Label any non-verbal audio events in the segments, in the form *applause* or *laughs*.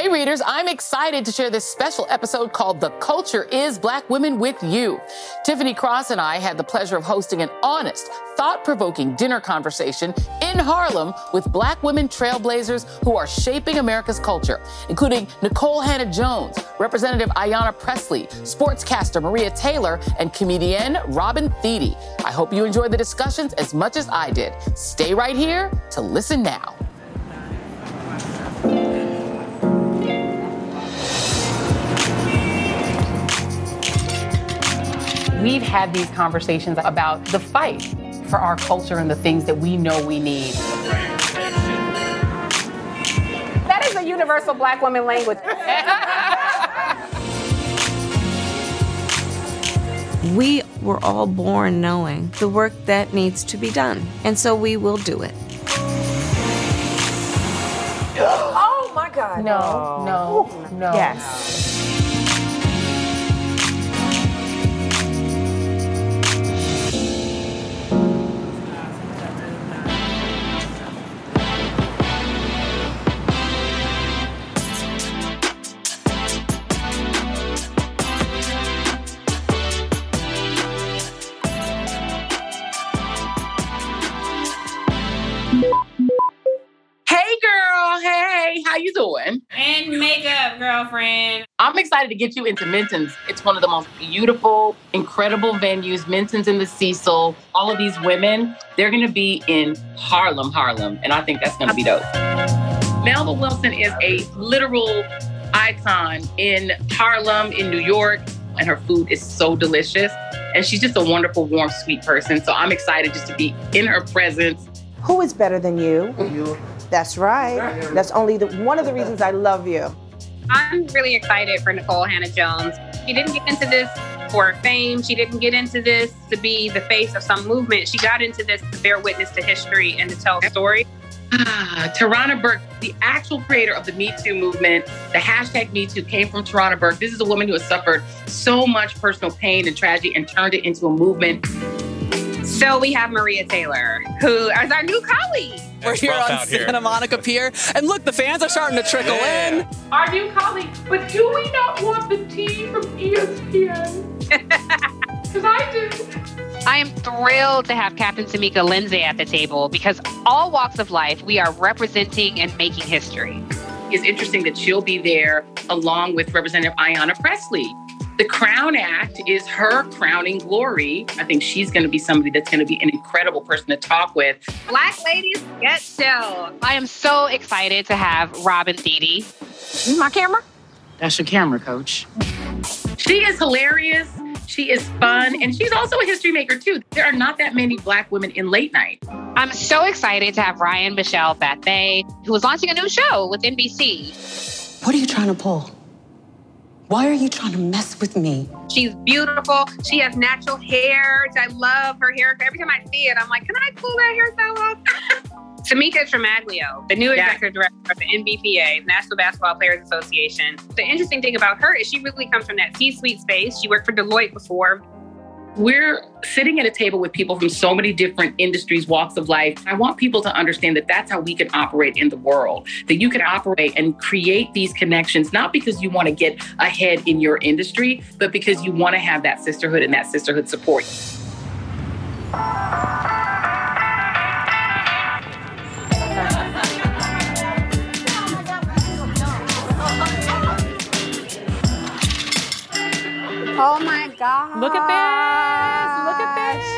Hey readers, I'm excited to share this special episode called The Culture is Black Women with You. Tiffany Cross and I had the pleasure of hosting an honest, thought-provoking dinner conversation in Harlem with black women trailblazers who are shaping America's culture, including Nikole Hannah-Jones, Representative Ayanna Pressley, sportscaster Maria Taylor, and comedian Robin Thede. I hope you enjoyed the discussions as much as I did. Stay right here to listen now. We've had these conversations about the fight for our culture and the things that we know we need. That is a universal black woman language. *laughs* We were all born knowing the work that needs to be done, and so we will do it. *gasps* oh my God. No, no, no. Yes. Excited to get you into Minton's. It's one of the most beautiful, incredible venues. Minton's in the Cecil. All of these women, they're going to be in Harlem, Harlem, and I think that's going to be dope. Melba Wilson is a literal icon in Harlem, in New York, and her food is so delicious. And she's just a wonderful, warm, sweet person. So I'm excited just to be in her presence. Who is better than you? You. That's right. That's only the, one of the reasons I love you. I'm really excited for Nikole Hannah-Jones. She didn't get into this for fame. She didn't get into this to be the face of some movement. She got into this to bear witness to history and to tell a story. Ah, Tarana Burke, the actual creator of the Me Too movement, the hashtag Me Too came from Tarana Burke. This is a woman who has suffered so much personal pain and tragedy and turned it into a movement. So we have Maria Taylor, who is our new colleague. We're here on out here. Santa Monica Pier. And look, the fans are starting to trickle Yeah. in. Our new colleague, but do we not want the tea from ESPN? *laughs* Because I do. I am thrilled to have Captain Timika Lindsay at the table because all walks of life, we are representing and making history. It's interesting that she'll be there along with Representative Ayanna Pressley. The Crown Act is her crowning glory. I think she's going to be somebody that's going to be an incredible person to talk with. Black Lady Sketch Show. I am so excited to have Robin Thede. My camera? That's your camera, coach. She is hilarious. She is fun. And she's also a history maker, too. There are not that many Black women in late night. I'm so excited to have Ryan Michelle Bathe, who is launching a new show with NBC. What are you trying to pull? Why are you trying to mess with me? She's beautiful. She has natural hair. I love her hair. Every time I see it, I'm like, can I pull that hairstyle off? *laughs* Tamika Tremaglio, the new Yeah. executive director of the NBPA, National Basketball Players Association. The interesting thing about her is she really comes from that C-suite space. She worked for Deloitte before. We're sitting at a table with people from so many different industries, walks of life. I want people to understand that that's how we can operate in the world, that you can operate and create these connections, not because you want to get ahead in your industry, but because you want to have that sisterhood and that sisterhood support. Oh my god! Look at this! Look at this!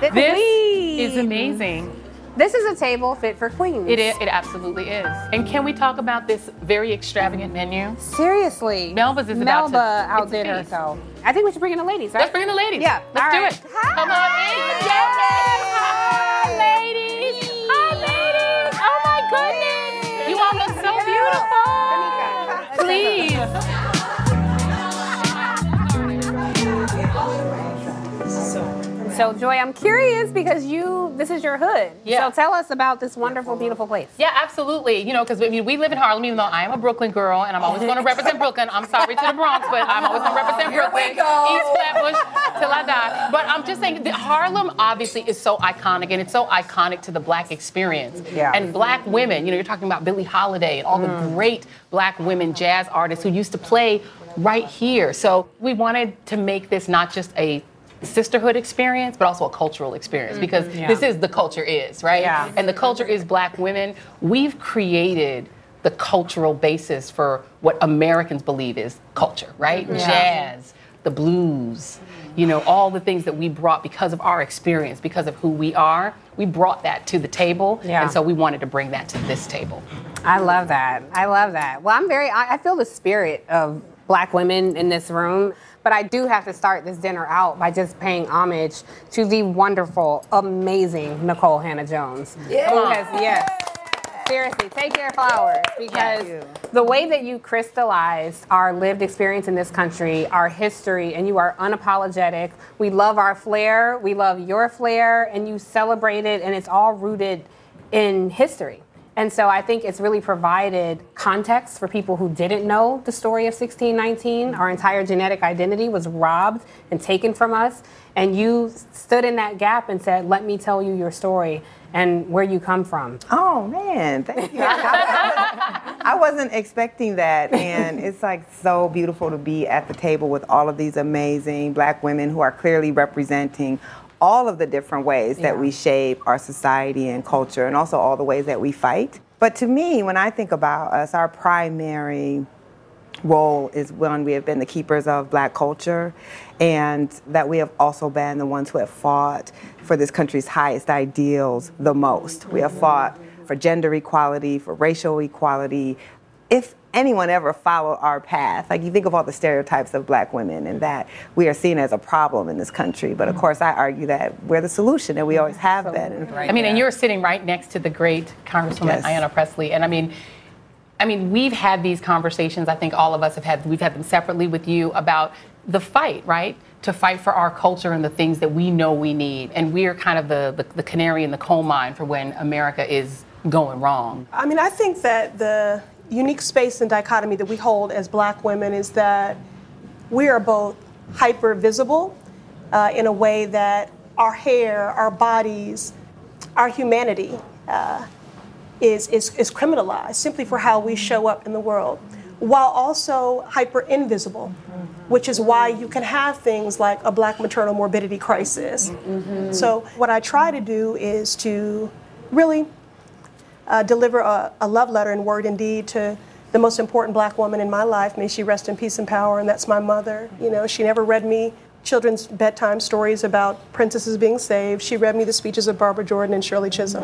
The this is amazing. This is a table fit for queens. It is. It absolutely is. And can we talk about this very extravagant menu? Seriously, Melba's is Melba about to, outdid So I think we should bring in the ladies. Right? Let's bring in the ladies. Yeah, let's All do right. it. Hi. Come on in, Hi, ladies. Hi, ladies. Oh my goodness, you all look so beautiful. Please. Joy, I'm curious because you, this is your hood. Yeah. So, tell us about this wonderful, beautiful place. Yeah, absolutely. You know, because I mean, we live in Harlem, even though I am a Brooklyn girl, and I'm always going to represent Brooklyn. I'm sorry to the Bronx, but I'm always going to represent Brooklyn, East Flatbush, till I die. But I'm just saying, that Harlem obviously is so iconic, and it's so iconic to the Black experience. Yeah. And Black women. You know, you're talking about Billie Holiday and all the mm. great Black women jazz artists who used to play right here. So we wanted to make this not just a sisterhood experience, but also a cultural experience mm-hmm. because this is the culture is, right? Yeah. And the culture is black women. We've created the cultural basis for what Americans believe is culture, right? Jazz, the blues, you know, all the things that we brought because of our experience, because of who we are. We brought that to the table. Yeah. And so we wanted to bring that to this table. I love that. I love that. Well, I'm very, I feel the spirit of black women in this room, but I do have to start this dinner out by just paying homage to the wonderful, amazing Nikole Hannah Jones. Yeah. Who has, yes. Seriously, take your flowers because the way that you crystallized our lived experience in this country, our history, and you are unapologetic. We love our flair, we love your flair, and you celebrate it, and it's all rooted in history. And so I think it's really provided context for people who didn't know the story of 1619. Our entire genetic identity was robbed and taken from us. And you stood in that gap and said, Let me tell you your story and where you come from. Oh man, thank you. I, wasn't expecting that, and it's like so beautiful to be at the table with all of these amazing Black women who are clearly representing all of the different ways that we shape our society and culture, and also all the ways that we fight. But to me, when I think about us, our primary role is when we have been the keepers of black culture and that we have also been the ones who have fought for this country's highest ideals the most. We have fought for gender equality, for racial equality. If anyone ever followed our path, like you think of all the stereotypes of black women and that we are seen as a problem in this country. But of mm-hmm. course, I argue that we're the solution and we always mm-hmm. have been. I mean, and you're sitting right next to the great Congresswoman Yes. Ayanna Pressley, and I mean, I mean, we've had these conversations. I think all of us have had. We've had them separately with you about the fight, right? To fight for our culture and the things that we know we need, and we're kind of the the, the canary in the coal mine for when America is going wrong. I mean, I think that the unique space and dichotomy that we hold as black women is that we are both hyper visible uh, in a way that our hair, our bodies, our humanity uh, is, is, is criminalized simply for how we show up in the world, while also hyper invisible, which is why you can have things like a black maternal morbidity crisis. So, what I try to do is to really uh, deliver a, a love letter in word and deed to the most important black woman in my life. May she rest in peace and power, and that's my mother. You know, she never read me children's bedtime stories about princesses being saved. She read me the speeches of Barbara Jordan and Shirley Chisholm.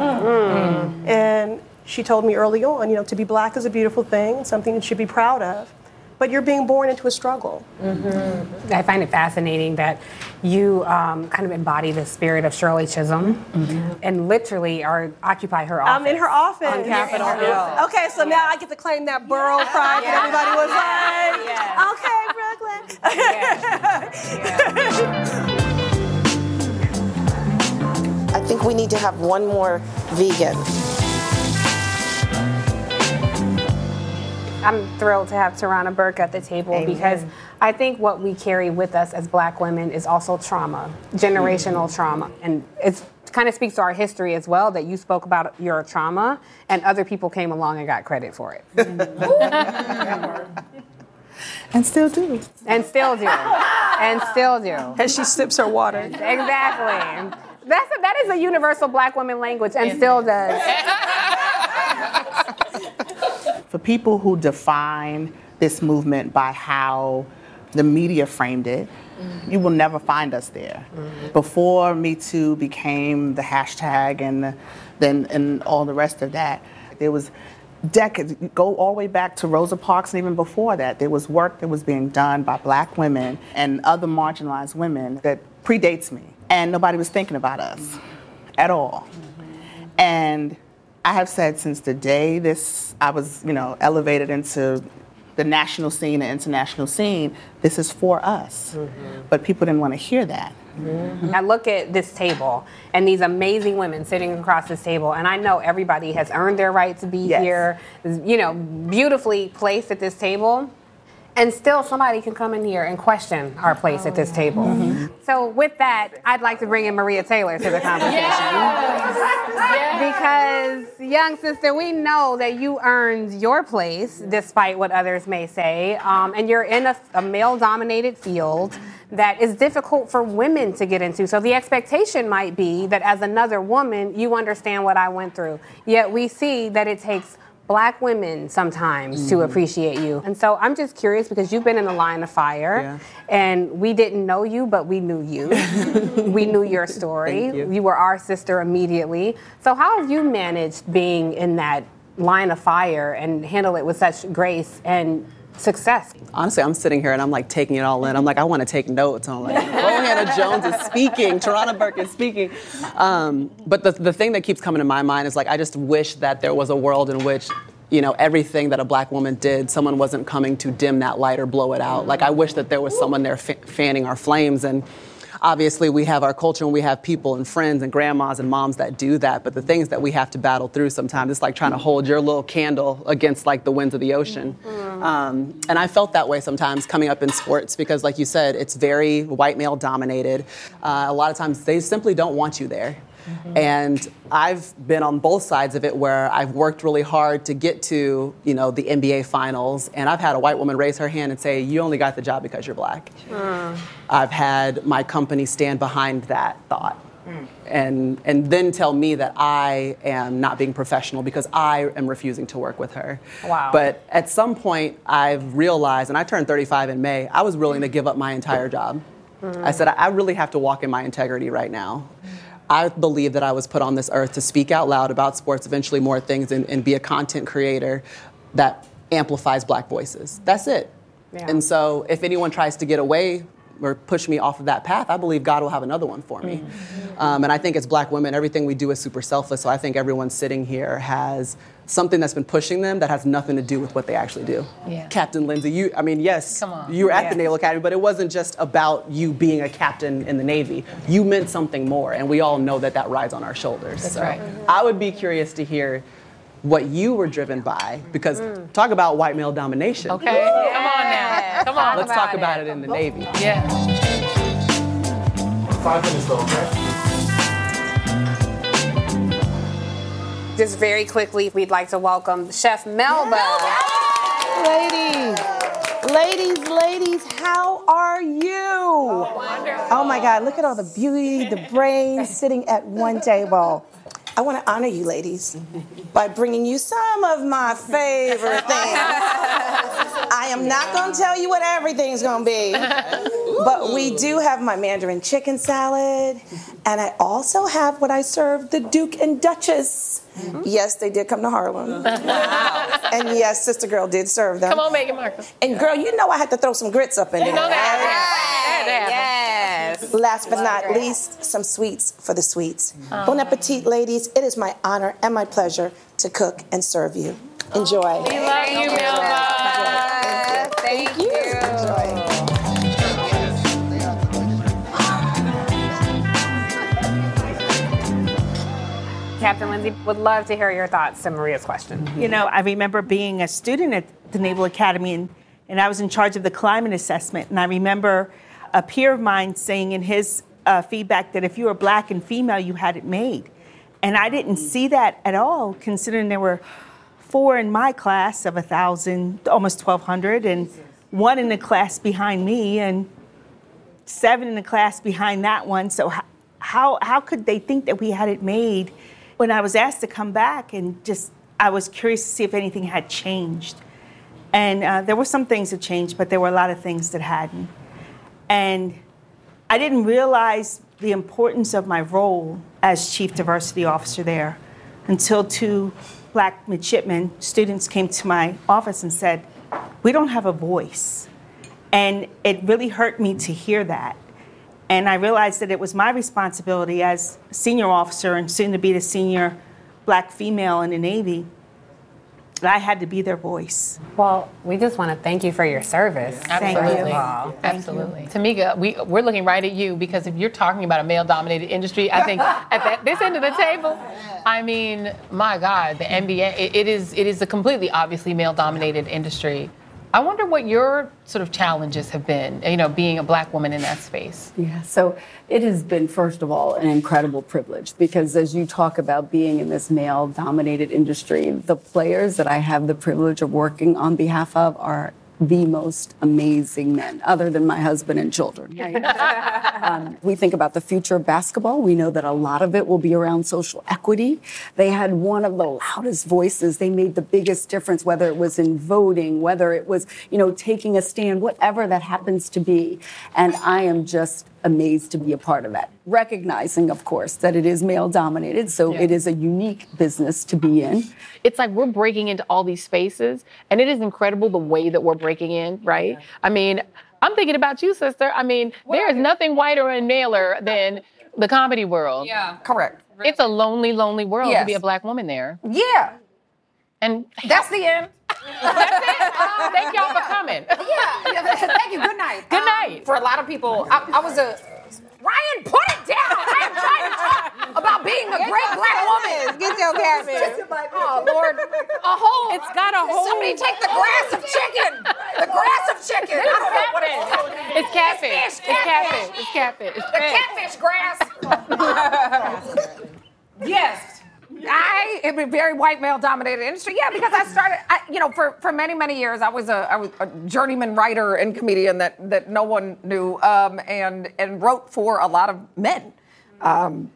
And she told me early on, you know, to be black is a beautiful thing, something you should be proud of. But you're being born into a struggle. I find it fascinating that you um, kind of embody the spirit of Shirley Chisholm and literally are occupy her office. I'm in her office. On Capitol Hill. Okay, so now I get to claim that borough pride that everybody was like, okay, Brooklyn. *laughs* I think we need to have one more vegan. I'm thrilled to have Tarana Burke at the table because I think what we carry with us as black women is also trauma, generational mm-hmm. trauma. And it kind of speaks to our history as well that you spoke about your trauma and other people came along and got credit for it. *laughs* And still do. and still do. And still do. As she sips her water. Exactly. That's a, that is a universal black woman language and still does. *laughs* for people who define this movement by how the media framed it, mm-hmm. you will never find us there. Mm-hmm. Before Me Too became the hashtag and then and all the rest of that, there was decades go all the way back to Rosa Parks and even before that, there was work that was being done by black women and other marginalized women that predates me. And nobody was thinking about us mm-hmm. at all. And I have said since the day this I was, you know, elevated into the national scene and international scene, this is for us. Mm-hmm. But people didn't want to hear that. Mm-hmm. I look at this table and these amazing women sitting across this table, and I know everybody has earned their right to be Yes. here, you know, beautifully placed at this table. And still, somebody can come in here and question our place at this table. So, with that, I'd like to bring in Maria Taylor to the conversation. yes. Because, young sister, we know that you earned your place despite what others may say. Um, and you're in a, a male dominated field that is difficult for women to get into. So, the expectation might be that as another woman, you understand what I went through. Yet, we see that it takes black women sometimes to Mhm. appreciate you. And so I'm just curious because you've been in the line of fire and we didn't know you, but we knew you. *laughs* we knew your story. Thank you. were our sister immediately. So how have you managed being in that line of fire and handle it with such grace and success? Honestly, I'm sitting here and I'm like taking it all in. I'm like, I want to take notes. I'm like, Rohanna Jones is speaking, Tarana Burke is speaking. Um, but the, the thing that keeps coming to my mind is like, I just wish that there was a world in which, you know, everything that a black woman did, someone wasn't coming to dim that light or blow it out. Like, I wish that there was someone there fa- fanning our flames. And obviously we have our culture and we have people and friends and grandmas and moms that do that but the things that we have to battle through sometimes it's like trying to hold your little candle against like the winds of the ocean. Um, and i felt that way sometimes coming up in sports because like you said it's very white male dominated. Uh, a lot of times they simply don't want you there Mm-hmm. and I've been on both sides of it where I've worked really hard to get to, you know, the NBA finals and I've had a white woman raise her hand and say, "You only got the job because you're black." I've had my company stand behind that thought. Mm. And, and then tell me that I am not being professional because I am refusing to work with her. Wow. But at some point, I've realized, and I turned 35 in May, I was willing to give up my entire job. Mm-hmm. I said, I I really have to walk in my integrity right now. I believe that I was put on this earth to speak out loud about sports, eventually more things, and, and be a content creator that amplifies black voices. That's it. Yeah. And so if anyone tries to get away or push me off of that path, I believe God will have another one for me. Um, and I think as black women, everything we do is super selfless. So I think everyone sitting here has something that's been pushing them that has nothing to do with what they actually do. Yeah. Captain Lindsay, you, I mean, yes, Come on. you were at Yeah. the Naval Academy, but it wasn't just about you being a captain in the Navy. You meant something more, and we all know that that rides on our shoulders. That's so right. I would be curious to hear what you were driven by, because mm. talk about white male domination. Okay, come on now. Come on. Let's talk about it in the Navy. Yeah. Five minutes though, okay? Just very quickly, we'd like to welcome Chef Melba. Ladies, ladies, ladies, how are you? Oh, my God, look at all the beauty, the brains sitting at one table. I want to honor you, ladies, by bringing you some of my favorite things. *laughs* I am not going to tell you what everything's going to be, *laughs* but we do have my Mandarin chicken salad, and I also have what I served the Duke and Duchess. Mm-hmm. Yes, they did come to Harlem. *laughs* And yes, Sister Girl did serve them. Come on, Meghan Markle. And girl, you know I had to throw some grits up in You there. know that. Yes. Last but not least, some sweets for the sweets. Uh-huh. Bon appetit, ladies. It is my honor and my pleasure to cook and serve you. Enjoy. We love you, Melba. Thank you. Captain Lindsay, would love to hear your thoughts to Maria's question. You know, I remember being a student at the Naval Academy, and, and I was in charge of the climate assessment. And I remember a peer of mine saying in his uh, feedback that if you were black and female, you had it made. And I didn't see that at all, considering there were four in my class of a thousand, almost 1,200, and one in the class behind me, and seven in the class behind that one. So how, how, how could they think that we had it made? When I was asked to come back and just, I was curious to see if anything had changed. And uh, there were some things that changed, but there were a lot of things that hadn't. And I didn't realize the importance of my role as chief diversity officer there until two black midshipmen, students, came to my office and said, We don't have a voice. And it really hurt me to hear that. And I realized that it was my responsibility as senior officer and soon to be the senior black female in the Navy I had to be their voice. Well, we just want to thank you for your service. Absolutely. Wow. Absolutely. Tamika, we, we're looking right at you because if you're talking about a male dominated industry, I think at that, this end of the table, I mean, my God, the NBA, it, it is it is a completely obviously male dominated industry. I wonder what your sort of challenges have been, you know, being a black woman in that space. Yeah, so it has been, first of all, an incredible privilege because as you talk about being in this male dominated industry, the players that I have the privilege of working on behalf of are the most amazing men, other than my husband and children. *laughs* um, we think about the future of basketball. We know that a lot of it will be around social equity. They had one of the loudest voices. They made the biggest difference, whether it was in voting, whether it was, you know, taking a stand, whatever that happens to be. And I am just amazed to be a part of that. Recognizing, of course, that it is male dominated, so Yeah. it is a unique business to be in. It's like we're breaking into all these spaces, and it is incredible the way that we're breaking in, right? I mean, I'm thinking about you, sister. I mean, there is nothing whiter and maler *laughs* than the comedy world. Yeah, correct. It's a lonely, lonely world to be a black woman there. Yeah. And that's the end. Thank y'all for coming. Yeah. Thank you. Good night. Good Um, night. for a lot of people, I, I was a. Ryan, put it down. I am trying to talk about being a great black woman. Get your catfish. Oh Lord, a whole. It's got a whole. Somebody take the grass of chicken. The grass of chicken. I don't know what it is. It's catfish. It's catfish. It's catfish. The catfish grass. *laughs* *laughs* yes. I am a very white male dominated industry. Yeah, because I started, I, you know, for, for many, many years, I was, a, I was a journeyman writer and comedian that, that no one knew um, and, and wrote for a lot of men. Um,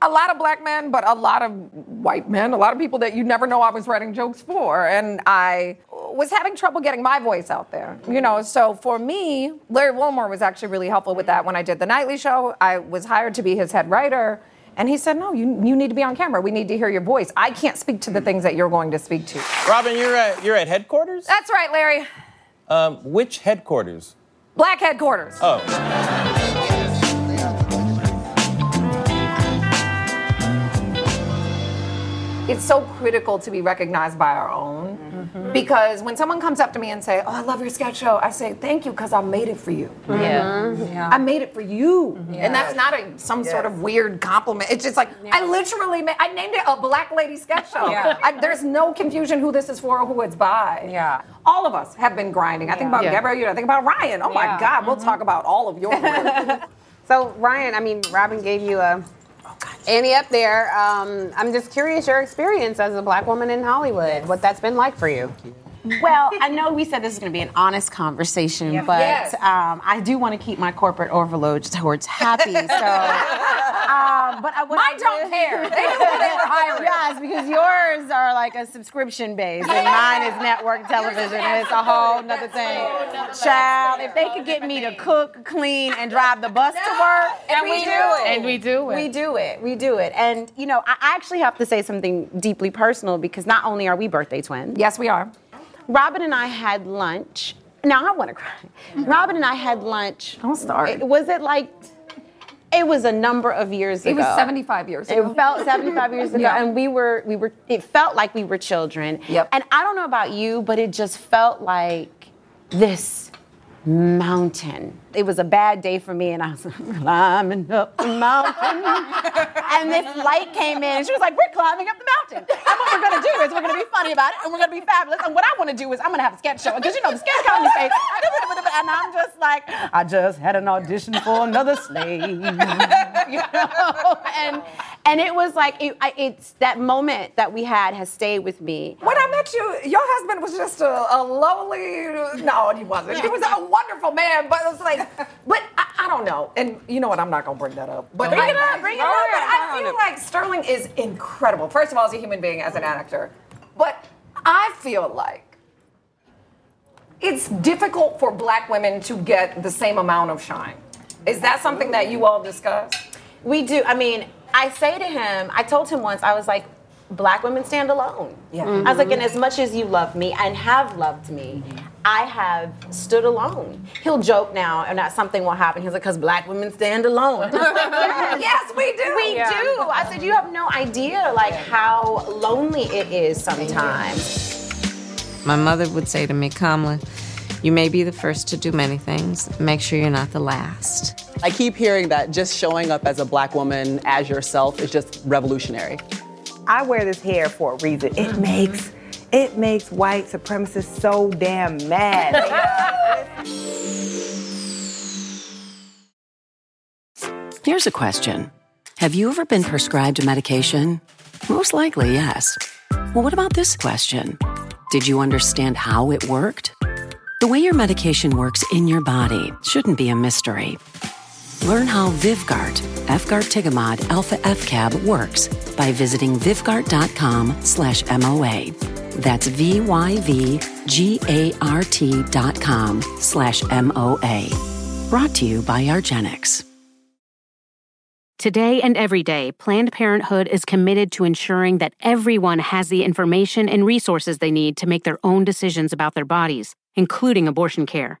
a lot of black men, but a lot of white men, a lot of people that you never know I was writing jokes for. And I was having trouble getting my voice out there, you know. So for me, Larry Wilmore was actually really helpful with that when I did the nightly show. I was hired to be his head writer. And he said, No, you, you need to be on camera. We need to hear your voice. I can't speak to the things that you're going to speak to. Robin, you're at you're at headquarters. That's right, Larry. Um, which headquarters? Black headquarters. Oh. It's so critical to be recognized by our own. Mm-hmm. Because when someone comes up to me and say oh i love your sketch show i say thank you because i made it for you. Yeah. Yeah. i made it for you. Mm-hmm. And that's not a, some sort of weird compliment. It's just like i literally made i named it a black lady sketch show. Yeah. I, there's no confusion who this is for or who it's by. Yeah. all of us have been grinding. I think about Yeah. deborah you know, i think about ryan. Oh my Yeah. god we'll mm-hmm. talk about all of your work. *laughs* So Ryan, I mean, Robin gave you a Annie up there. Um, I'm just curious your experience as a black woman in Hollywood, what that's been like for you. Well, I know we said this is going to be an honest conversation, Yes. but Yes. um, I do want to keep my corporate overload towards happy. So, *laughs* um, but I, what Mine I *laughs* don't care. They knew who they were hiring. Yes, because yours are like a subscription base, and mine is network television, and it's a whole nother thing. Child, if they could get me to cook, clean, and drive the bus to work, And we do it. And we do it. we do it. We do it. And you know, I I actually have to say something deeply personal because not only are we birthday twins. yes we are Robin and I had lunch. Now I want to cry. Robin and I had lunch. Don't start. It- was it like? It was a number of years ago. it was 75 years ago It felt 75 years ago, Yeah. and we were we were. It felt like we were children. Yep. And I don't know about you, but it just felt like this mountain. It was a bad day for me, and I was *laughs* climbing up the mountain. and this light came in, and she was like, "We're climbing up the mountain." And what we're gonna do is we're gonna be funny about it, and we're gonna be fabulous. And what I want to do is I'm gonna have a sketch show, because you know the sketch comedy stage. *laughs* And I'm just like, I just had an audition for another slave, *laughs* you know. And and it was like it, I, it's that moment that we had has stayed with me. When I met you, your husband was just a, a. No, he wasn't. He was a wonderful man, but it was like, but I, I don't know. And you know what? I'm not gonna bring that up. But Bring I, it up, bring it up. But I feel like Sterling is incredible. First of all, as a human being, as an actor, but I feel like it's difficult for black women to get the same amount of shine. Is that something that you all discuss? We do. I mean, I say to him, I told him once, I was like, black women stand alone. Yeah. I was like, mm-hmm. and as much as you love me and have loved me, I have stood alone. He'll joke now, and that something will happen. He's like, because black women stand alone. *laughs* yes, we do. We Yeah. do. I said, you have no idea, like, how lonely it is sometimes. My mother would say to me calmly, You may be the first to do many things. Make sure you're not the last. I keep hearing that just showing up as a black woman as yourself is just revolutionary. I wear this hair for a reason. It makes it makes white supremacists so damn mad. *laughs* Here's a question Have you ever been prescribed a medication? Most likely, yes. Well, what about this question? Did you understand how it worked? The way your medication works in your body shouldn't be a mystery. Learn how Vyvgart, Efgartigimod alfa-fcab works by visiting vyvgart.com slash MOA. That's V-Y-V-G-A-R-T dot com slash M-O-A. Brought to you by argenx. Today and every day, Planned Parenthood is committed to ensuring that everyone has the information and resources they need to make their own decisions about their bodies, including abortion care.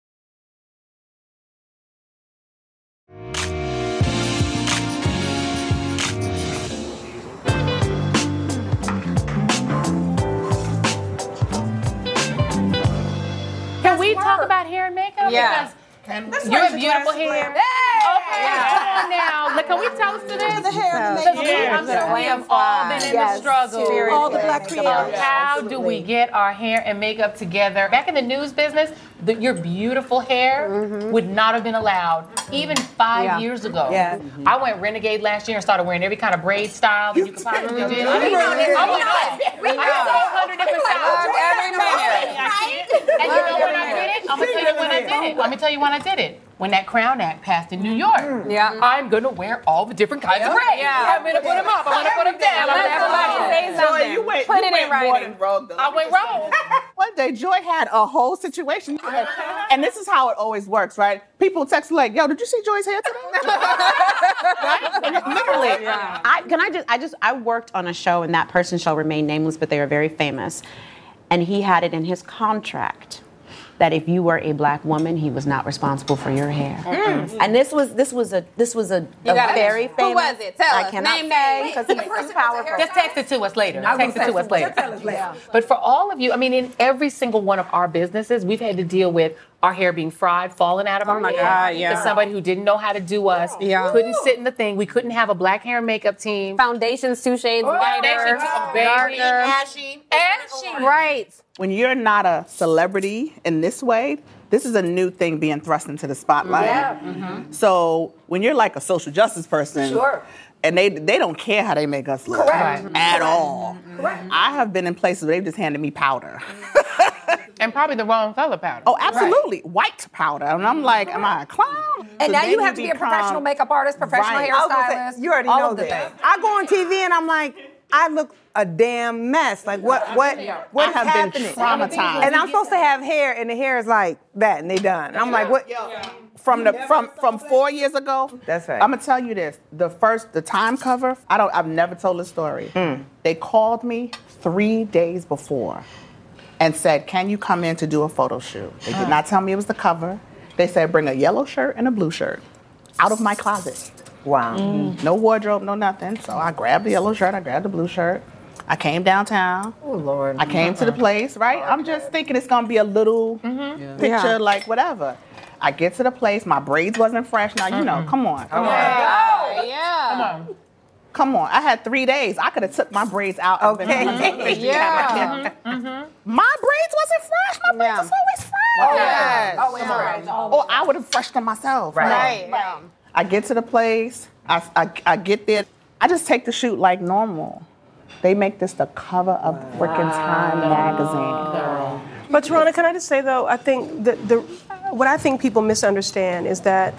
we talk about hair and makeup? Yeah. Because you have beautiful hair. Okay, come on *laughs* now. Look, can we toast to this? the hair and the Because makeup. we, I'm sure we have all been in Yes, the struggle. seriously. All the black of creators. How do we get our hair and makeup together? Back in the news business, the, your beautiful hair mm-hmm. would not have been allowed even five Yeah. years ago. Yeah. I went renegade last year and started wearing every kind of braid style that you could possibly do. We I mean, know. I oh We went know all- it. We I know saw it. a hundred different styles. learned every minute. And you know when I did it? I'm gonna tell you when I did it. Let me tell you when I did it. When that Crown Act passed in New York. Mm. Yeah. Mm-hmm. I'm gonna wear all the different kinds of braids. Yeah. I'm gonna put them up. I'm gonna put them down. I'm Let gonna somebody say Joy, something. you went, Put you it in went more writing. than rogue, though. I went *laughs* rogue. One day, Joy had a whole situation, *laughs* and this is how it always works, right? People text like, "Yo, did you see Joy's hair today?" *laughs* right? Literally. I, can I just, I just, I worked on a show, and that person shall remain nameless, but they are very famous. And he had it in his contract that if you were a black woman, he was not responsible for your hair. Mm. And this was, this was a, this was a, a You gotta- very Who famous. was it? Tell I us. cannot Name, say name. because The he's person powerful. Just text it to us later. I was Text it gonna us later. tell us later. But for all of you, I mean, in every single one of our businesses, we've had to deal with our hair being fried, falling out of oh our Oh my hair. God, yeah. To somebody who didn't know how to do us, Yeah. couldn't sit in the thing. We couldn't have a black hair and makeup team. Foundations two shades lighter, Foundation, oh, baby. darker. Ashy. Ashy. Right. When you're not a celebrity in this way, this is a new thing being thrust into the spotlight. Yeah. So when you're like a social justice person, Sure. and they they don't care how they make us look Correct. at all. I have been in places where they've just handed me powder. *laughs* And probably the wrong color powder. Oh, absolutely, white powder, and I'm like, am I a clown? And So now you have to be a become- professional makeup artist, professional Right. I say, hairstylist. you already all know of the this. things. I go on TV and I'm like, I look a damn mess. Like what what what I is have been traumatized. And I'm supposed to have hair, and the hair is like that, and they done. And I'm like, what? from the from from four years ago. That's right. I'm gonna tell you this: the first, the time cover. I don't. I've never told this story. Mm. They called me three days before, and said, "Can you come in to do a photo shoot?" They did not tell me it was the cover. They said, "Bring a yellow shirt and a blue shirt." Out of my closet. Wow. Mm-hmm. No wardrobe, no nothing. So I grabbed the yellow shirt. I grabbed the blue shirt. I came downtown. Oh Lord. I came to the uh-huh. place, right? I'm just thinking it's gonna be a little mm-hmm. picture, Yeah. like whatever. I get to the place, my braids wasn't fresh. Now you know, come on, come on, Oh, yeah. Come on. Come on. I had three days. I could have took my braids out. and been- Okay. *laughs* Yeah. Mm-hmm, mm-hmm. My braids wasn't fresh. My braids Yeah. was always fresh. Oh, yes. Always right. Or I would have freshed them myself. Right. Right. Yeah. I get to the place. I, I, I get there. I just take the shoot like normal. They make this the cover of freaking Time magazine. But Tarana, can I just say though, I think that the what I think people misunderstand is that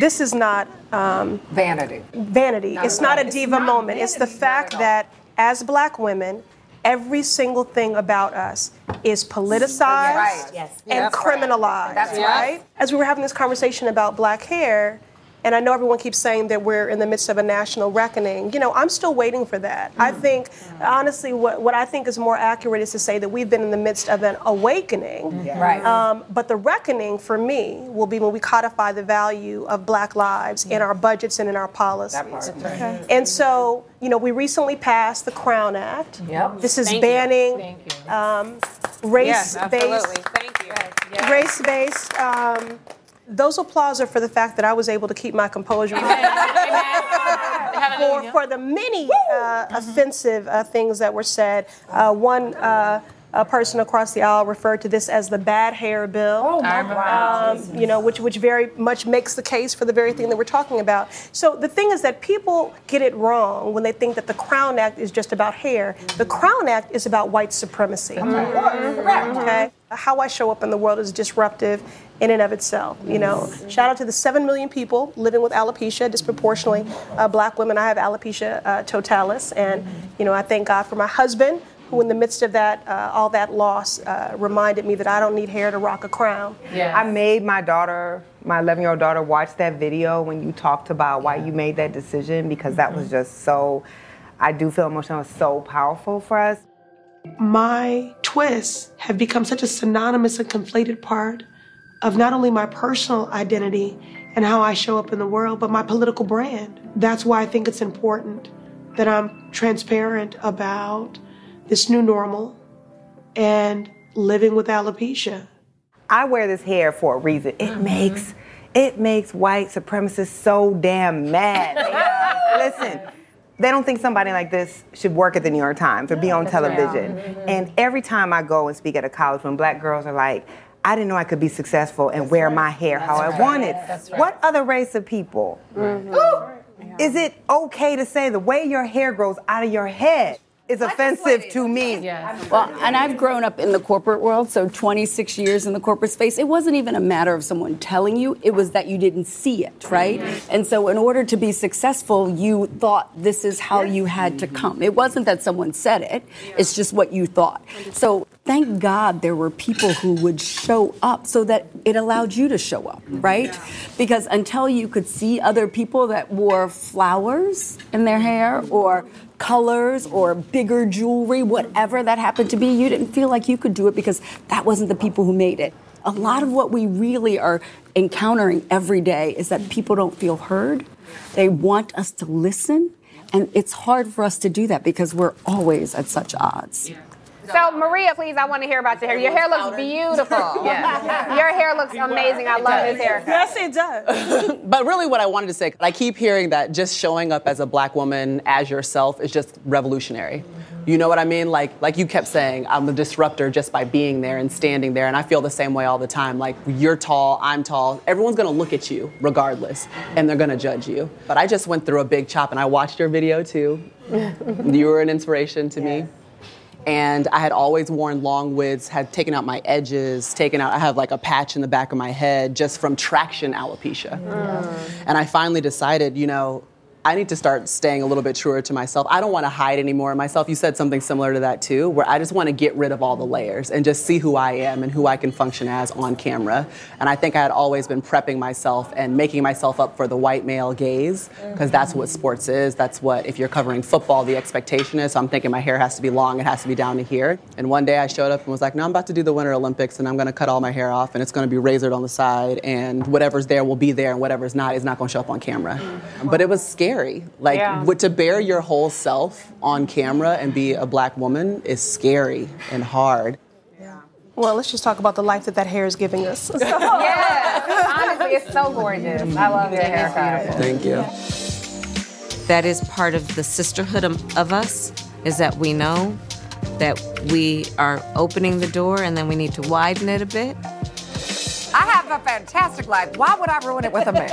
this is not um, vanity. Vanity. Not it's not a diva moment. It's the fact that as Black women, every single thing about us is politicized Right. Yes. and That's criminalized. That's right. right. As we were having this conversation about black hair. And I know everyone keeps saying that we're in the midst of a national reckoning. You know, I'm still waiting for that. I Mm. think, honestly, what, what I think is more accurate is to say that we've been in the midst of an awakening. Yeah. Right. Um, but the reckoning for me will be when we codify the value of black lives in our budgets and in our policies. Okay. And so, you know, we recently passed the Crown Act. Yep. This is Thank you. banning um, Yes, race-based absolutely. Thank you. race-based. Um, those applause are for the fact that I was able to keep my composure. *laughs* for, for the many uh, offensive uh, things that were said. Uh, one uh, a person across the aisle referred to this as the bad hair bill. Oh, my God. Um, you know, which which very much makes the case for the very thing that we're talking about. So the thing is that people get it wrong when they think that the Crown Act is just about hair. The Crown Act is about white supremacy. Okay. How I show up in the world is disruptive in and of itself. You know, shout out to the seven million people living with alopecia, disproportionately uh, black women. I have alopecia uh, totalis, and you know, I thank God for my husband, who, in the midst of that, uh, all that loss, uh, reminded me that I don't need hair to rock a crown. I made my daughter, my 11 year old daughter, watch that video when you talked about why you made that decision because that was just so, I do feel emotional, it so powerful for us. my twists have become such a synonymous and conflated part of not only my personal identity and how I show up in the world, but my political brand. That's why I think it's important that I'm transparent about this new normal and living with alopecia. I wear this hair for a reason. It mm-hmm. makes it makes white supremacists so damn mad. *laughs* Listen, they don't think somebody like this should work at the New York Times or be on television. Mm-hmm. And every time I go and speak at a college, when black girls are like, I didn't know I could be successful and wear my hair how I wanted. What other race of people? Is it okay to say the way your hair grows out of your head is offensive to me? Well, and I've grown up in the corporate world, so 26 years in the corporate space. It wasn't even a matter of someone telling you, it was that you didn't see it, right? And so, in order to be successful, you thought this is how you had to come. It wasn't that someone said it, it's just what you thought. So, thank God there were people who would show up so that it allowed you to show up, right? Because until you could see other people that wore flowers in their hair or colors or bigger jewelry, whatever that happened to be, you didn't feel like you could do it because that wasn't the people who made it. A lot of what we really are encountering every day is that people don't feel heard. They want us to listen. And it's hard for us to do that because we're always at such odds. So Maria, please, I want to hear about your hair. Your hair looks beautiful. *laughs* *laughs* Your hair looks amazing. I love this hair. Yes, it does. *laughs* but really, what I wanted to say, I keep hearing that just showing up as a black woman, as yourself, is just revolutionary. You know what I mean? Like, like you kept saying, I'm a disruptor just by being there and standing there. And I feel the same way all the time. Like, you're tall, I'm tall. Everyone's gonna look at you regardless, and they're gonna judge you. But I just went through a big chop, and I watched your video too. you were an inspiration to me. And I had always worn long wigs, had taken out my edges, taken out, I have like a patch in the back of my head just from traction alopecia. Mm. And I finally decided, you know, I need to start staying a little bit truer to myself. I don't want to hide anymore myself. You said something similar to that too, where I just want to get rid of all the layers and just see who I am and who I can function as on camera. And I think I had always been prepping myself and making myself up for the white male gaze, because that's what sports is. That's what, if you're covering football, the expectation is. So I'm thinking my hair has to be long, it has to be down to here. And one day I showed up and was like, no, I'm about to do the Winter Olympics and I'm going to cut all my hair off and it's going to be razored on the side and whatever's there will be there and whatever's not is not going to show up on camera. But it was scary. Like, Yeah. what, to bear your whole self on camera and be a black woman is scary and hard. Yeah. Well, let's just talk about the life that that hair is giving us. *laughs* yes, honestly, it's so gorgeous. I love your haircut. Thank you. That is part of the sisterhood of, of us, is that we know that we are opening the door and then we need to widen it a bit. I have a fantastic life. Why would I ruin it with a man?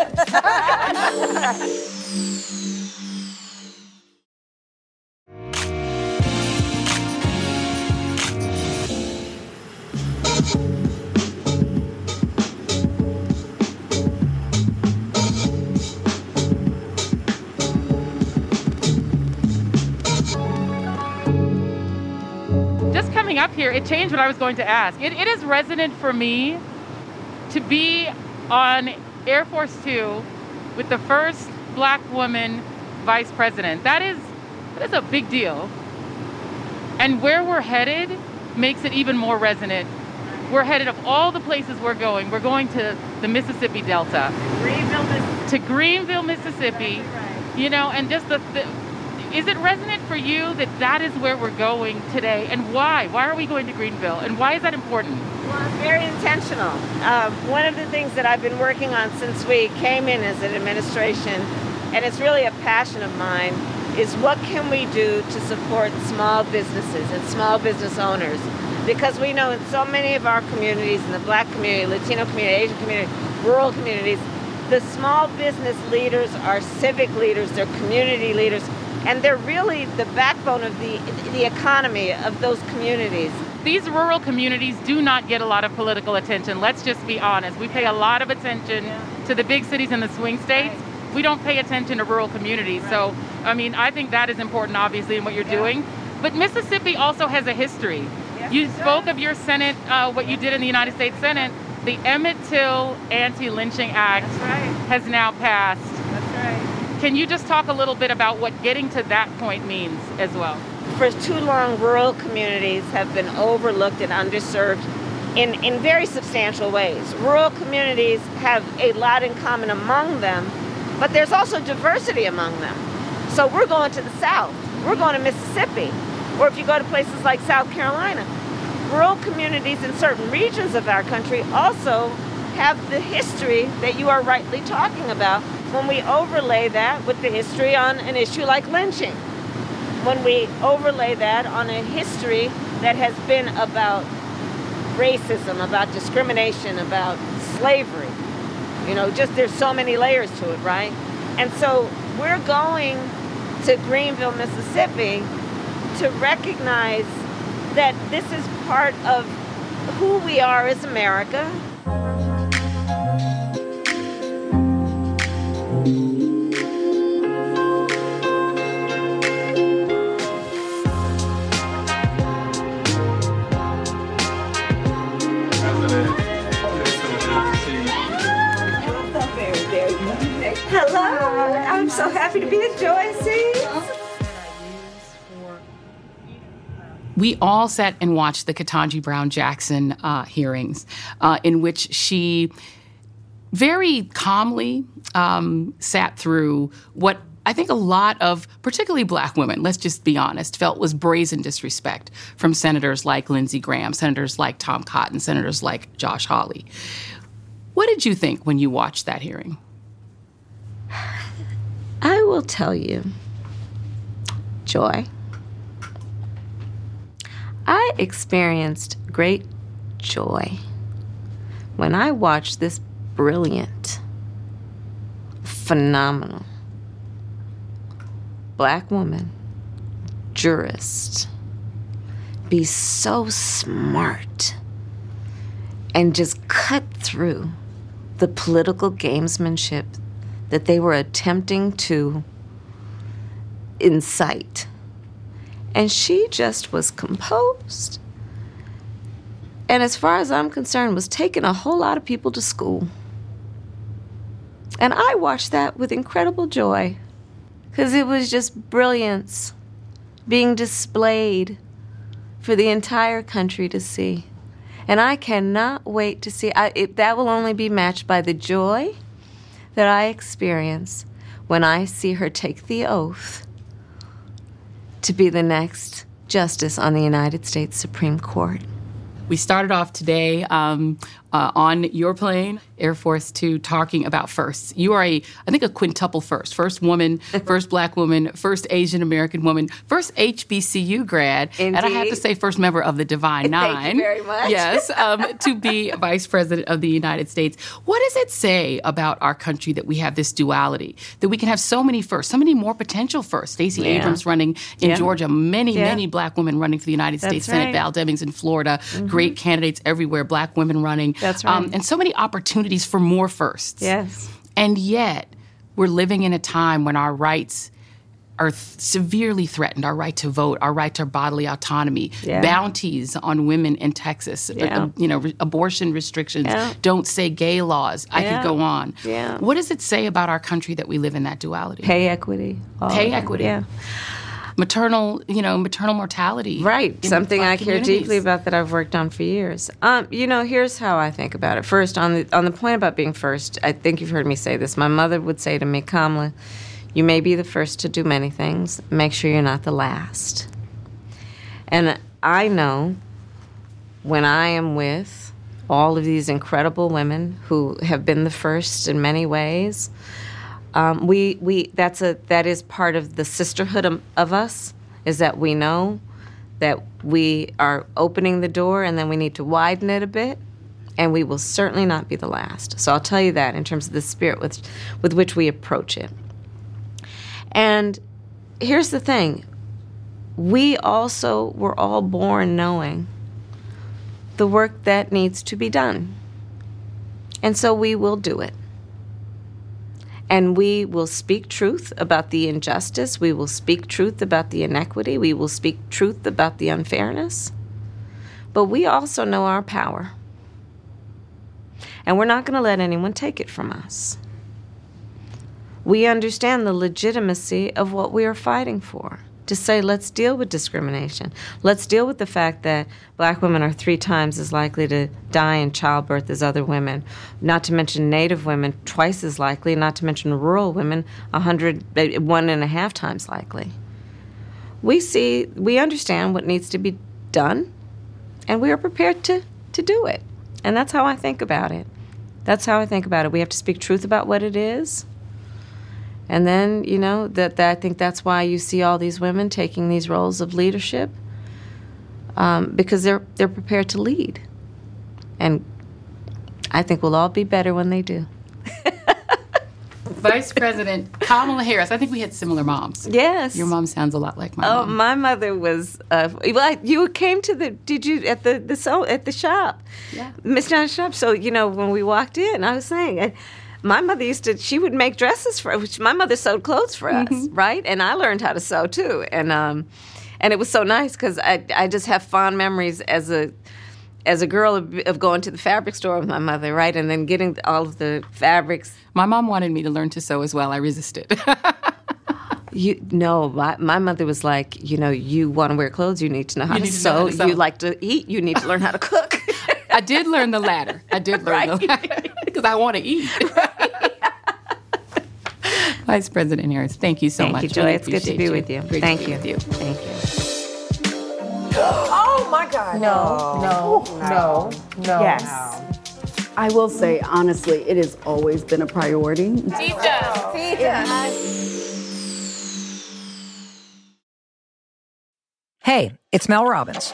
*laughs* coming up here, it changed what I was going to ask. It, it is resonant for me to be on Air Force Two with the first black woman vice president. That is that is a big deal. And where we're headed makes it even more resonant. We're headed of all the places we're going. We're going to the Mississippi Delta. Greenville, Mississippi. To Greenville, Mississippi. You know, and just the, the is it resonant for you that that is where we're going today and why? Why are we going to Greenville and why is that important? Well, it's very intentional. Uh, one of the things that I've been working on since we came in as an administration, and it's really a passion of mine, is what can we do to support small businesses and small business owners? Because we know in so many of our communities, in the black community, Latino community, Asian community, rural communities, the small business leaders are civic leaders, they're community leaders, and they're really the backbone of the, the economy of those communities. These rural communities do not get a lot of political attention. Let's just be honest. We pay a lot of attention to the big cities and the swing states. We don't pay attention to rural communities. So, I mean, I think that is important, obviously, in what you're doing. But Mississippi also has a history. you spoke of your Senate, uh, what you did in the United States Senate. The Emmett Till Anti Lynching Act has now passed. Can you just talk a little bit about what getting to that point means as well? For too long, rural communities have been overlooked and underserved in, in very substantial ways. Rural communities have a lot in common among them, but there's also diversity among them. So we're going to the South, we're going to Mississippi, or if you go to places like South Carolina, rural communities in certain regions of our country also have the history that you are rightly talking about when we overlay that with the history on an issue like lynching, when we overlay that on a history that has been about racism, about discrimination, about slavery, you know, just there's so many layers to it, right? And so we're going to Greenville, Mississippi to recognize that this is part of who we are as America, happy to be at we all sat and watched the Ketanji Brown Jackson uh, hearings, uh, in which she very calmly um, sat through what I think a lot of, particularly black women, let's just be honest, felt was brazen disrespect from senators like Lindsey Graham, senators like Tom Cotton, senators like Josh Hawley. What did you think when you watched that hearing? *sighs* *laughs* I will tell you, Joy, I experienced great joy when I watched this brilliant, phenomenal black woman, jurist, be so smart and just cut through the political gamesmanship that they were attempting to incite. And she just was composed. And as far as I'm concerned, was taking a whole lot of people to school. And I watched that with incredible joy because it was just brilliance being displayed for the entire country to see. And I cannot wait to see. I, it, that will only be matched by the joy that I experience when I see her take the oath to be the next justice on the United States Supreme Court. We started off today um, uh, on your plane, Air Force Two, talking about firsts. You are a, I think, a quintuple first: first woman, *laughs* first black woman, first Asian American woman, first HBCU grad, and I have to say, first member of the Divine Nine. *laughs* Thank you very much. Yes, um, to be *laughs* Vice President of the United States. What does it say about our country that we have this duality? That we can have so many firsts, so many more potential firsts. Stacey Yeah. Abrams running in Yeah. Georgia, many, Yeah. many black women running for the United That's States Senate. right. Val Demings in Florida, Mhm. great candidates everywhere, black women running. That's right. Um, and so many opportunities for more firsts. Yes. And yet, we're living in a time when our rights are th- severely threatened our right to vote, our right to bodily autonomy, Yeah. bounties on women in Texas, uh, Yeah. uh, you know, re- abortion restrictions, Yeah. don't say gay laws. I could go on. Yeah. What does it say about our country that we live in that duality? Pay equity. Pay equity. Yeah. Maternal, you know, maternal mortality. Right. Something I care deeply about that I've worked on for years. Um, you know, here's how I think about it. First, on the on the point about being first, I think you've heard me say this. My mother would say to me, Kamala, you may be the first to do many things. Make sure you're not the last. And I know when I am with all of these incredible women who have been the first in many ways, um, we we that's a that is part of the sisterhood of, of us is that we know that we are opening the door and then we need to widen it a bit and we will certainly not be the last. So i'll tell you that in terms of the spirit with with which we approach it. And here's the thing. We also were all born knowing the work that needs to be done. And so we will do it and we will speak truth about the injustice. We will speak truth about the inequity. We will speak truth about the unfairness. But we also know our power. And we're not going to let anyone take it from us. We understand the legitimacy of what we are fighting for. To say, let's deal with discrimination. Let's deal with the fact that black women are three times as likely to die in childbirth as other women. Not to mention Native women, twice as likely. Not to mention rural women, a hundred, eh, one and a half times likely. We see, we understand what needs to be done, and we are prepared to, to do it. And that's how I think about it. That's how I think about it. We have to speak truth about what it is. And then, you know, that, that I think that's why you see all these women taking these roles of leadership um, because they're they're prepared to lead. And I think we'll all be better when they do. *laughs* Vice President Kamala Harris. I think we had similar moms. Yes. Your mom sounds a lot like my oh, mom. my mother was. Uh, well, you came to the. Did you at the the so at the shop? Yeah. Miss John's shop. So you know when we walked in, I was saying. I, my mother used to. She would make dresses for. Which my mother sewed clothes for us, right? And I learned how to sew too. And um, and it was so nice because I I just have fond memories as a as a girl of, of going to the fabric store with my mother, right? And then getting all of the fabrics. My mom wanted me to learn to sew as well. I resisted. *laughs* You no, my, my mother was like, you know, you want to wear clothes, you need to know how, to, to know how sew. to sew. You like to eat, you need to learn how to cook. I did learn the latter. I did learn *laughs* the latter I want to eat. *laughs* Vice President Harris, thank you so Thank much. Thank you, Joy. Really It's good to appreciate be with you. Great Thank you. with you. Thank you. Oh my God. No, no, no, no. Yes. I will say, honestly, it has always been a priority. Teach us. Teach us. Hey, it's Mel Robbins.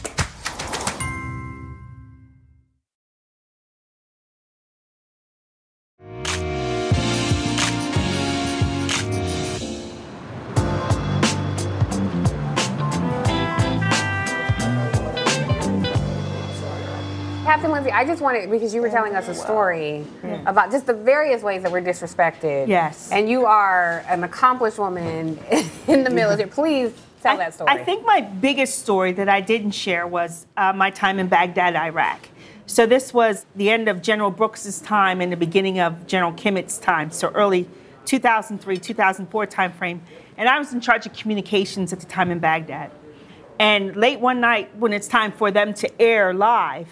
Lindsay, I just wanted because you were telling us a story about just the various ways that we're disrespected. Yes. And you are an accomplished woman *laughs* in the military. *laughs* Please tell that story. I think my biggest story that I didn't share was uh, my time in Baghdad, Iraq. So this was the end of General Brooks's time and the beginning of General Kimmitt's time, so early 2003, 2004 timeframe. And I was in charge of communications at the time in Baghdad. And late one night, when it's time for them to air live,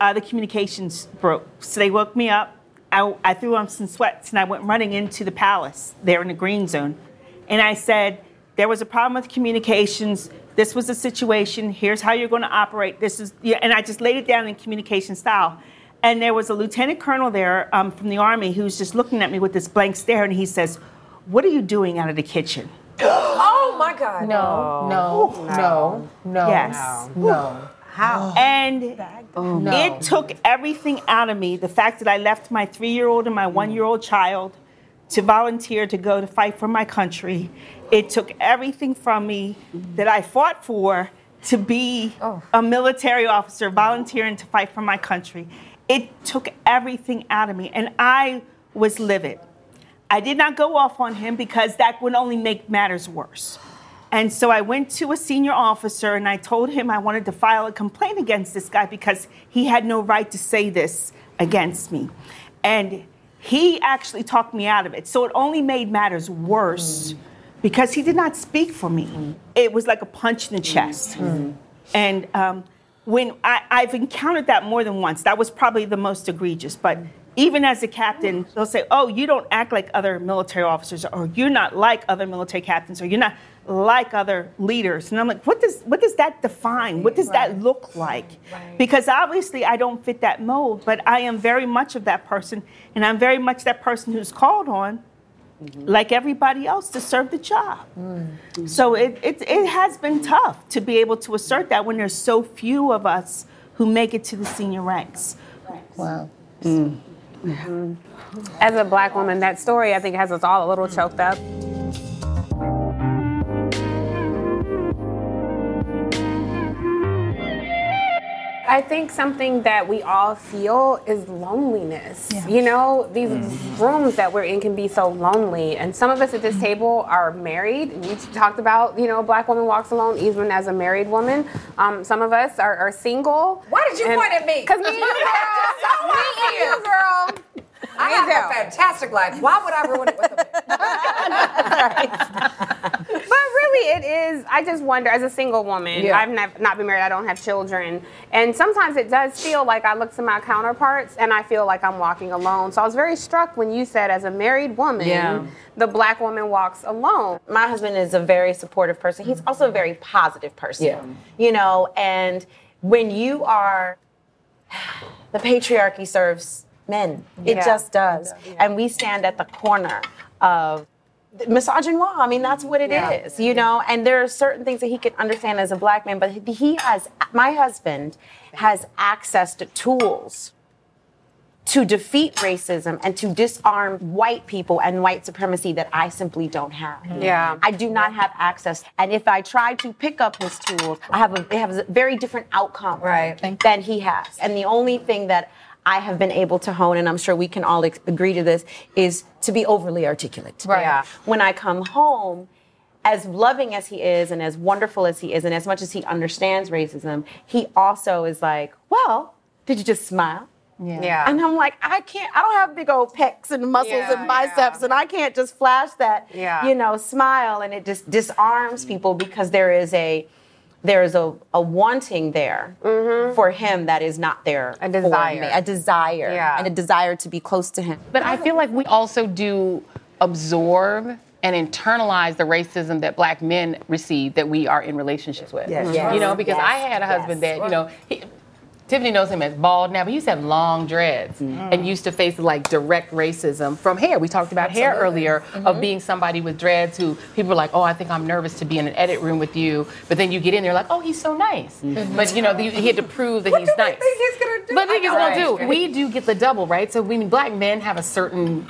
uh, the communications broke. So they woke me up. I, I threw on some sweats and I went running into the palace there in the green zone. And I said, There was a problem with communications. This was the situation. Here's how you're going to operate. This is, yeah, and I just laid it down in communication style. And there was a lieutenant colonel there um, from the army who's just looking at me with this blank stare, and he says, "What are you doing out of the kitchen?" *gasps* oh my God. No, no, no, no. Yes. No. How? And Oh, no. it took everything out of me. The fact that I left my three-year-old and my mm. one-year-old child to volunteer to go to fight for my country. It took everything from me mm. that I fought for to be oh. a military officer volunteering to fight for my country. It took everything out of me, and I was livid. I did not go off on him because that would only make matters worse. And so I went to a senior officer and I told him I wanted to file a complaint against this guy because he had no right to say this against me. And he actually talked me out of it. So it only made matters worse because he did not speak for me. It was like a punch in the chest. And um, when I, I've encountered that more than once, that was probably the most egregious. But even as a captain, they'll say, "Oh, you don't act like other military officers, or you're not like other military captains, or you're not like other leaders." And I'm like, "What does what does that define? What does that look like?" Because obviously, I don't fit that mold, but I am very much of that person, and I'm very much that person who's called on, mm-hmm. like everybody else, to serve the job. Mm-hmm. So it, it, it has been tough to be able to assert that when there's so few of us who make it to the senior ranks. Wow. Mm-hmm. As a black woman, that story I think has us all a little choked up. I think something that we all feel is loneliness. You know, these rooms that we're in can be so lonely. And some of us at this table are married. You talked about, you know, a black woman walks alone, even as a married woman. Um, some of us are, are single. Why did you And- point at me? Because me *laughs* and you, girl. so me and you, girl. I have a fantastic life. Why would I ruin it with a *laughs* But really, it is. I just wonder, as a single woman, Yeah. I've nev- not been married. I don't have children, and sometimes it does feel like I look to my counterparts and I feel like I'm walking alone. So I was very struck when you said, as a married woman, Yeah. the black woman walks alone. My husband is a very supportive person. He's also a very positive person. Yeah. You know, and when you are, the patriarchy serves men. It Yeah. just does. And we stand at the corner of misogynoir. I mean, that's mm, what it is, Yeah. you know. And there are certain things that he can understand as a black man, but he has. My husband has access to tools to defeat racism and to disarm white people and white supremacy that I simply don't have. Mm. Yeah. I do not have access. And if I try to pick up his tools, I have a, has a very different outcome than he has. And the only thing that I have been able to hone, and I'm sure we can all ex- agree to this, is to be overly articulate. Right. Yeah. When I come home, as loving as he is and as wonderful as he is, and as much as he understands racism, he also is like, well, did you just smile? Yeah. And I'm like, I can't, I don't have big old pecs and muscles Yeah, and biceps, and I can't just flash that, Yeah. you know, smile, and it just disarms people because there is a, there is a, a wanting there for him that is not there. A Mm-hmm. desire. a desire, Yeah. and a desire to be close to him. But I feel like we also do absorb and internalize the racism that black men receive that we are in relationships with. Yes. Yes. You know, because Yes. I had a husband that, you know, he, Tiffany knows him as bald now, but he used to have long dreads mm-hmm. and used to face like direct racism from hair. We talked about hair Absolutely. earlier of mm-hmm. being somebody with dreads who people are like, oh, I think I'm nervous to be in an edit room with you. But then you get in there like, oh, he's so nice. Mm-hmm. But you know, the- he had to prove that he's nice. Think he's gonna do? But I think he's gonna do. We do get the double, right? So we mean black men have a certain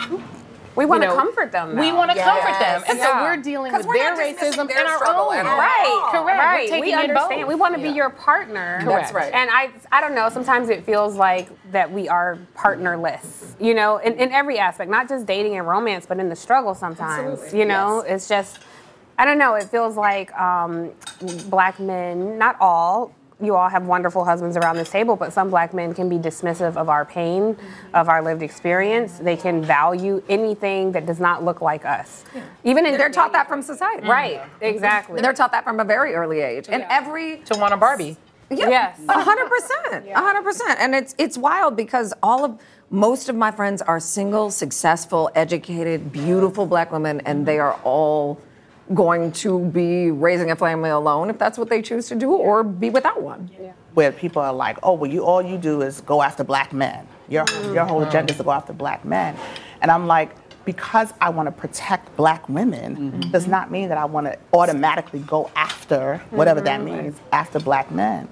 We want to you know, comfort them. We want to comfort them, and so we're dealing with we're their racism their and our struggle own. at all. Right, correct. Right. We're taking we understand. both. We want to be your partner. Correct. That's right. And I, I don't know. Sometimes it feels like that we are partnerless. You know, in, in every aspect, not just dating and romance, but in the struggle. Sometimes, Absolutely. you know, it's just. I don't know. It feels like um, black men, not all, you all have wonderful husbands around this table, but some black men can be dismissive of our pain, of our lived experience. They can value anything that does not look like us. Even in they're taught that from society. Mm. Right, exactly. And they're taught that from a very early age. And every to want a Barbie. Yeah, Yes. a hundred percent, a hundred percent. And it's it's wild because all of most of my friends are single, successful, educated, beautiful black women, and they are all going to be raising a family alone if that's what they choose to do, or be without one. where people are like, oh, well, you all you do is go after black men. Your your whole agenda is to go after black men, and I'm like. Because I want to protect black women does not mean that I want to automatically go after whatever that Mhm. means after black men.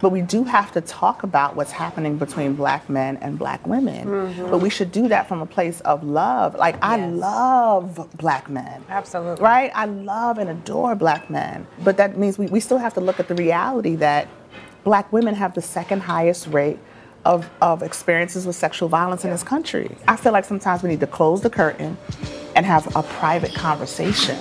But we do have to talk about what's happening between black men and black women. Mhm. But we should do that from a place of love. Like I love black men. Absolutely. Right? I love and adore black men. But that means we, we still have to look at the reality that black women have the second highest rate of, of experiences with sexual violence in this country. I feel like sometimes we need to close the curtain and have a private conversation.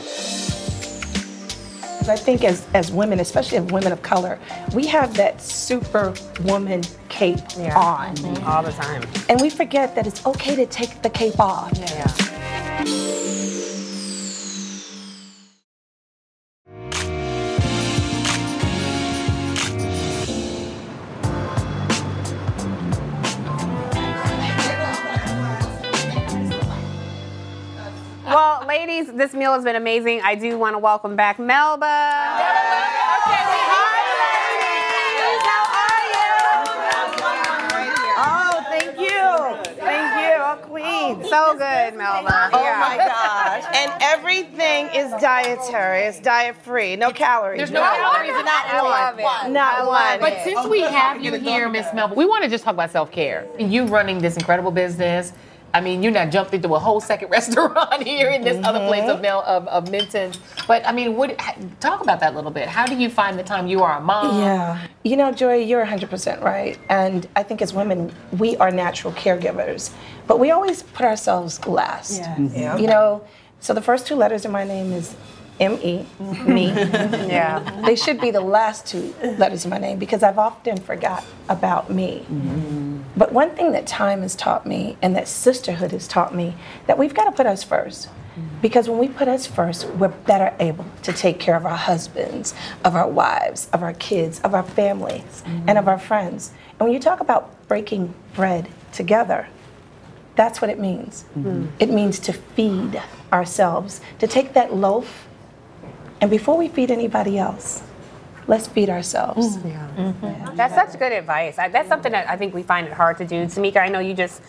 I think as, as women, especially as women of color, we have that superwoman cape on. All the time. And we forget that it's okay to take the cape off. Well, ladies, this meal has been amazing. I do want to welcome back Melba. Melba! Okay, hi! How are you? Oh, thank you. Thank you. Oh, queen. So good, Melba. Oh my gosh. And everything is dietary. It's diet free. No calories. There's no calories in that Not one. one. Not one. But since we have you here, Miss Melba, we want to just talk about self care. You running this incredible business. I mean, you not jumped into a whole second *laughs* restaurant here in this other place of, Mel, of, of Minton's. But I mean, what? Talk about that a little bit. How do you find the time? You are a mom. Yeah. You know, Joy, you're 100% right. And I think as women, we are natural caregivers, but we always put ourselves last. Yes. Mhm. Yeah. You know, so the first two letters in my name is M E, me. Yeah. They should be the last two letters of my name because I've often forgot about me. Mm-hmm. But one thing that time has taught me and that sisterhood has taught me that we've got to put us first. Mm-hmm. Because when we put us first, we're better able to take care of our husbands, of our wives, of our kids, of our families, and of mm-hmm. our friends. And when you talk about breaking bread together, that's what it means. It means to feed ourselves, to take that loaf, and before we feed anybody else, let's feed ourselves. Mm. Yeah, mm-hmm. That's such good advice. I, that's something that I think we find it hard to do. Tamika, I know you just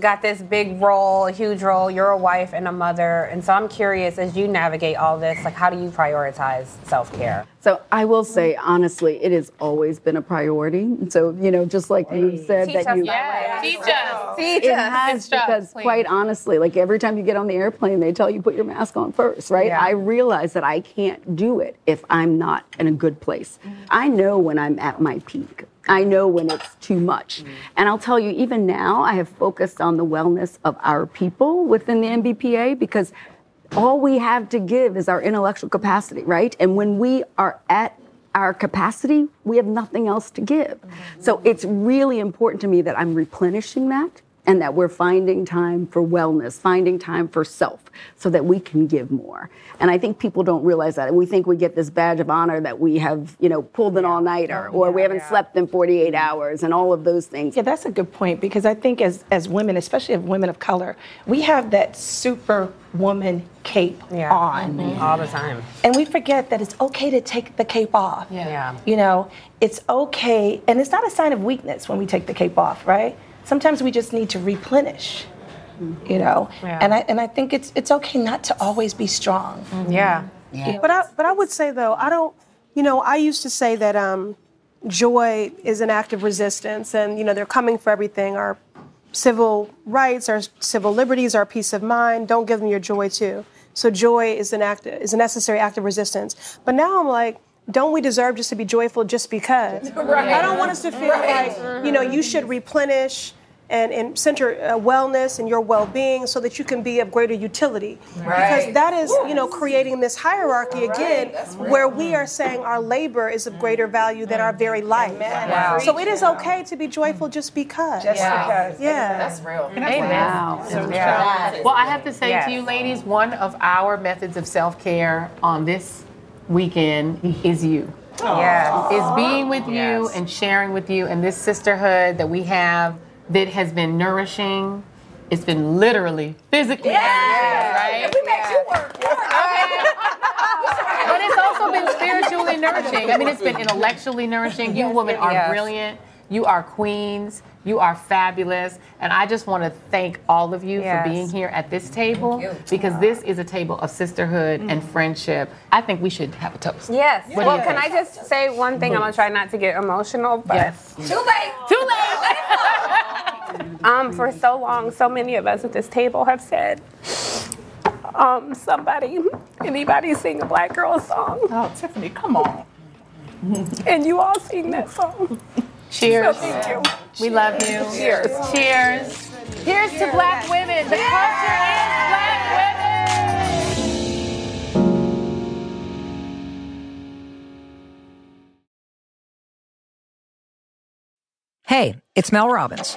got this big role, a huge role. You're a wife and a mother, and so I'm curious as you navigate all this, like how do you prioritize self care? So I will say honestly, it has always been a priority. So you know, just like you said Teach that you that way. Teach us. Teach it us. has Instruct, because please. quite honestly, like every time you get on the airplane, they tell you put your mask on first, right? Yeah. I realize that I can't do it if I'm not in a good place. Mm-hmm. I know when I'm at my peak. I know when it's too much. Mm. And I'll tell you, even now, I have focused on the wellness of our people within the NBPA because all we have to give is our intellectual capacity, right? And when we are at our capacity, we have nothing else to give. Mm-hmm. So it's really important to me that I'm replenishing that and that we're finding time for wellness, finding time for self so that we can give more. And I think people don't realize that. We think we get this badge of honor that we have, you know, pulled an all-nighter or we haven't slept in 48 hours and all of those things. Yeah, that's a good point because I think as, as women, especially as women of color, we have that superwoman cape on. Mm-hmm. All the time. And we forget that it's okay to take the cape off. Yeah. You know, it's okay, and it's not a sign of weakness when we take the cape off, right? Sometimes we just need to replenish. You know, Yeah. and I and I think it's it's okay not to always be strong. Yeah. But I but I would say though, I don't you know, I used to say that um, joy is an act of resistance and you know, they're coming for everything. Our civil rights, our civil liberties, our peace of mind, don't give them your joy too. So joy is an act is a necessary act of resistance. But now I'm like don't we deserve just to be joyful just because? *laughs* Right. I don't want us to feel Right. like, you know, you should replenish and, and center uh, wellness and your well-being so that you can be of greater utility Right. because that is you know creating this hierarchy again where we are saying our labor is of greater value than our very life Wow. so it is okay to be joyful just because Just Yeah. because. yeah That's real. Amen. Wow. So Yeah. true. Well, I have to say Yes. to you, ladies, one of our methods of self care on this weekend is you. Yes. Is being with you and sharing with you and this sisterhood that we have that has been nourishing. It's been literally, physically nourishing, right? We make you work. Okay. But it's also been spiritually nourishing. I mean, it's been intellectually nourishing. You women are Yes. brilliant. You are queens. You are fabulous. And I just want to thank all of you Yes. for being here at this table because this is a table of sisterhood and mm. friendship. I think we should have a toast. Yes. Do well, can? I just say one thing? I'm gonna try not to get emotional, but Yes. Too late. Too late. Um, for so long, so many of us at this table have said, um, somebody, anybody sing a black girl song, Oh, Tiffany, come on. and you all sing that song. Cheers. So thank you. We love you. Cheers. Cheers. Here's to black women. The culture is black women. Hey, it's Mel Robbins.